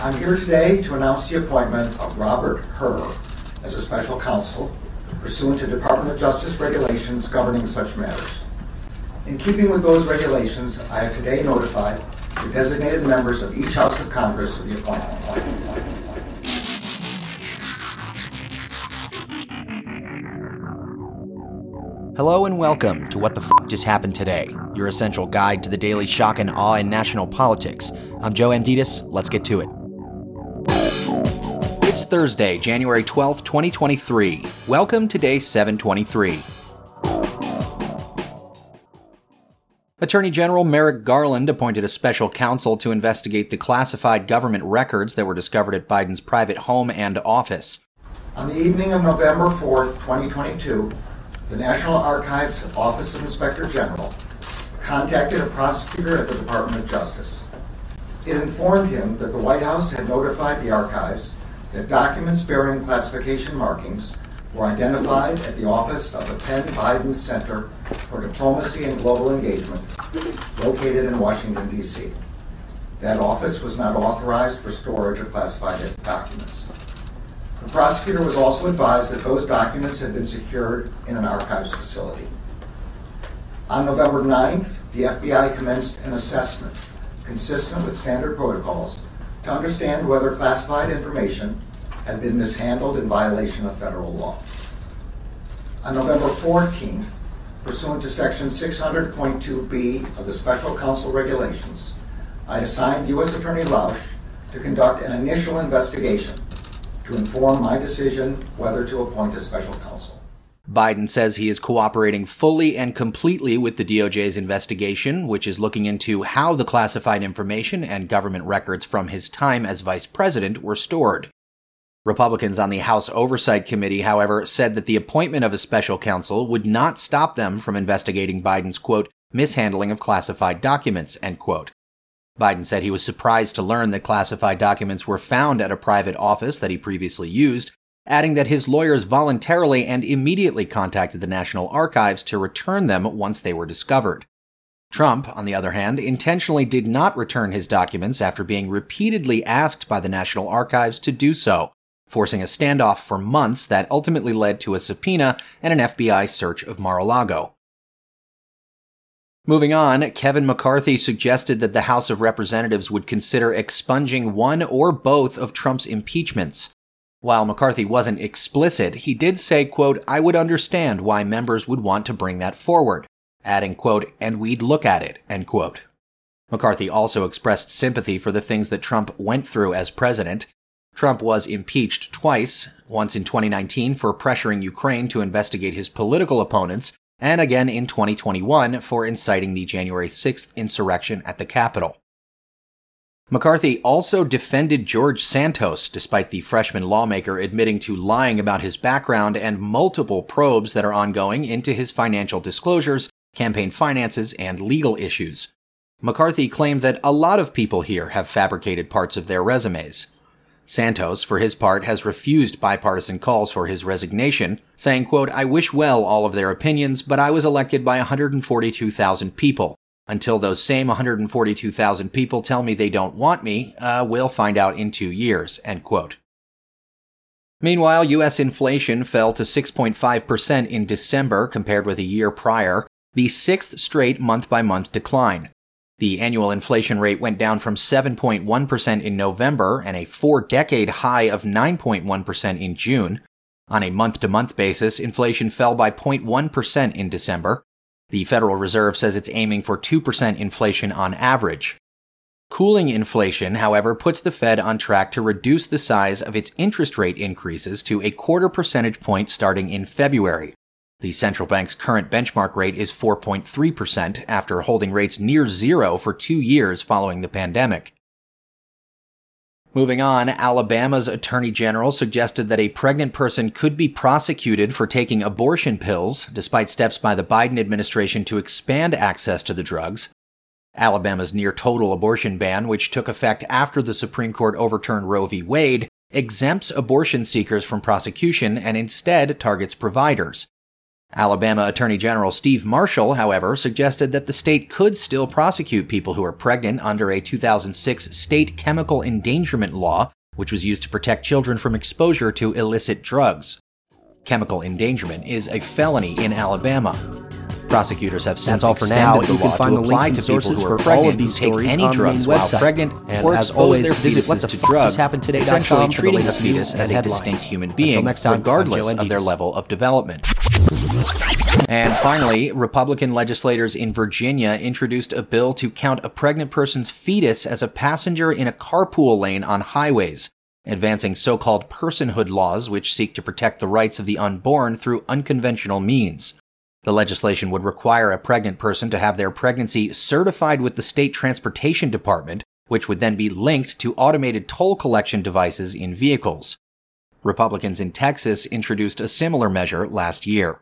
I'm here today to announce the appointment of Robert Hur as a special counsel pursuant to Department of Justice regulations governing such matters. In keeping with those regulations, I have today notified the designated members of each House of Congress of the appointment. Hello and welcome to What the F Just Happened Today, your essential guide to the daily shock and awe in national politics. I'm Joe Amditis. Let's get to it. It's Thursday, January 12th, 2023. Welcome to day 723. Attorney General Merrick Garland appointed a special counsel to investigate the classified government records that were discovered at Biden's private home and office. On the evening of November 4th, 2022, the National Archives Office of Inspector General contacted a prosecutor at the Department of Justice. It informed him that the White House had notified the archives that documents bearing classification markings were identified at the office of the Penn Biden Center for Diplomacy and Global Engagement, located in Washington, D.C. That office was not authorized for storage of classified documents. The prosecutor was also advised that those documents had been secured in an archives facility. On November 9th, the FBI commenced an assessment consistent with standard protocols to understand whether classified information had been mishandled in violation of federal law. On November 14th, pursuant to Section 600.2b of the Special Counsel Regulations, I assigned U.S. Attorney Lausch to conduct an initial investigation to inform my decision whether to appoint a special counsel. Biden says he is cooperating fully and completely with the DOJ's investigation, which is looking into how the classified information and government records from his time as vice president were stored. Republicans on the House Oversight Committee, however, said that the appointment of a special counsel would not stop them from investigating Biden's quote, mishandling of classified documents, end quote. Biden said he was surprised to learn that classified documents were found at a private office that he previously used, adding that his lawyers voluntarily and immediately contacted the National Archives to return them once they were discovered. Trump, on the other hand, intentionally did not return his documents after being repeatedly asked by the National Archives to do so, forcing a standoff for months that ultimately led to a subpoena and an FBI search of Mar a Lago. Moving on, Kevin McCarthy suggested that the House of Representatives would consider expunging one or both of Trump's impeachments. While McCarthy wasn't explicit, he did say, quote, I would understand why members would want to bring that forward, adding, quote, and we'd look at it, end quote. McCarthy also expressed sympathy for the things that Trump went through as president. Trump was impeached twice, once in 2019 for pressuring Ukraine to investigate his political opponents, and again in 2021 for inciting the January 6th insurrection at the Capitol. McCarthy also defended George Santos, despite the freshman lawmaker admitting to lying about his background and multiple probes that are ongoing into his financial disclosures, campaign finances, and legal issues. McCarthy claimed that a lot of people here have fabricated parts of their resumes. Santos, for his part, has refused bipartisan calls for his resignation, saying, quote, I wish well all of their opinions, but I was elected by 142,000 people. Until those same 142,000 people tell me they don't want me, uh, we'll find out in two years, end quote. Meanwhile, U.S. inflation fell to 6.5% in December compared with a year prior, the sixth straight month by month decline. The annual inflation rate went down from 7.1% in November and a four decade high of 9.1% in June. On a month to month basis, inflation fell by 0.1% in December. The Federal Reserve says it's aiming for 2% inflation on average. Cooling inflation, however, puts the Fed on track to reduce the size of its interest rate increases to a quarter percentage point starting in February. The central bank's current benchmark rate is 4.3% after holding rates near zero for two years following the pandemic. Moving on, Alabama's Attorney General suggested that a pregnant person could be prosecuted for taking abortion pills, despite steps by the Biden administration to expand access to the drugs. Alabama's near total abortion ban, which took effect after the Supreme Court overturned Roe v. Wade, exempts abortion seekers from prosecution and instead targets providers. Alabama Attorney General Steve Marshall, however, suggested that the state could still prosecute people who are pregnant under a 2006 state chemical endangerment law, which was used to protect children from exposure to illicit drugs. Chemical endangerment is a felony in Alabama. Prosecutors have since That's all for now. the You can find the links to and sources for pregnant all of these stories any on the drugs main while website. pregnant And or as always, their visit fetuses to drugs, essentially for the treating a fetus as a distinct human Until being, next time, regardless of their level of development. And finally, Republican legislators in Virginia introduced a bill to count a pregnant person's fetus as a passenger in a carpool lane on highways, advancing so called personhood laws which seek to protect the rights of the unborn through unconventional means. The legislation would require a pregnant person to have their pregnancy certified with the state transportation department, which would then be linked to automated toll collection devices in vehicles. Republicans in Texas introduced a similar measure last year.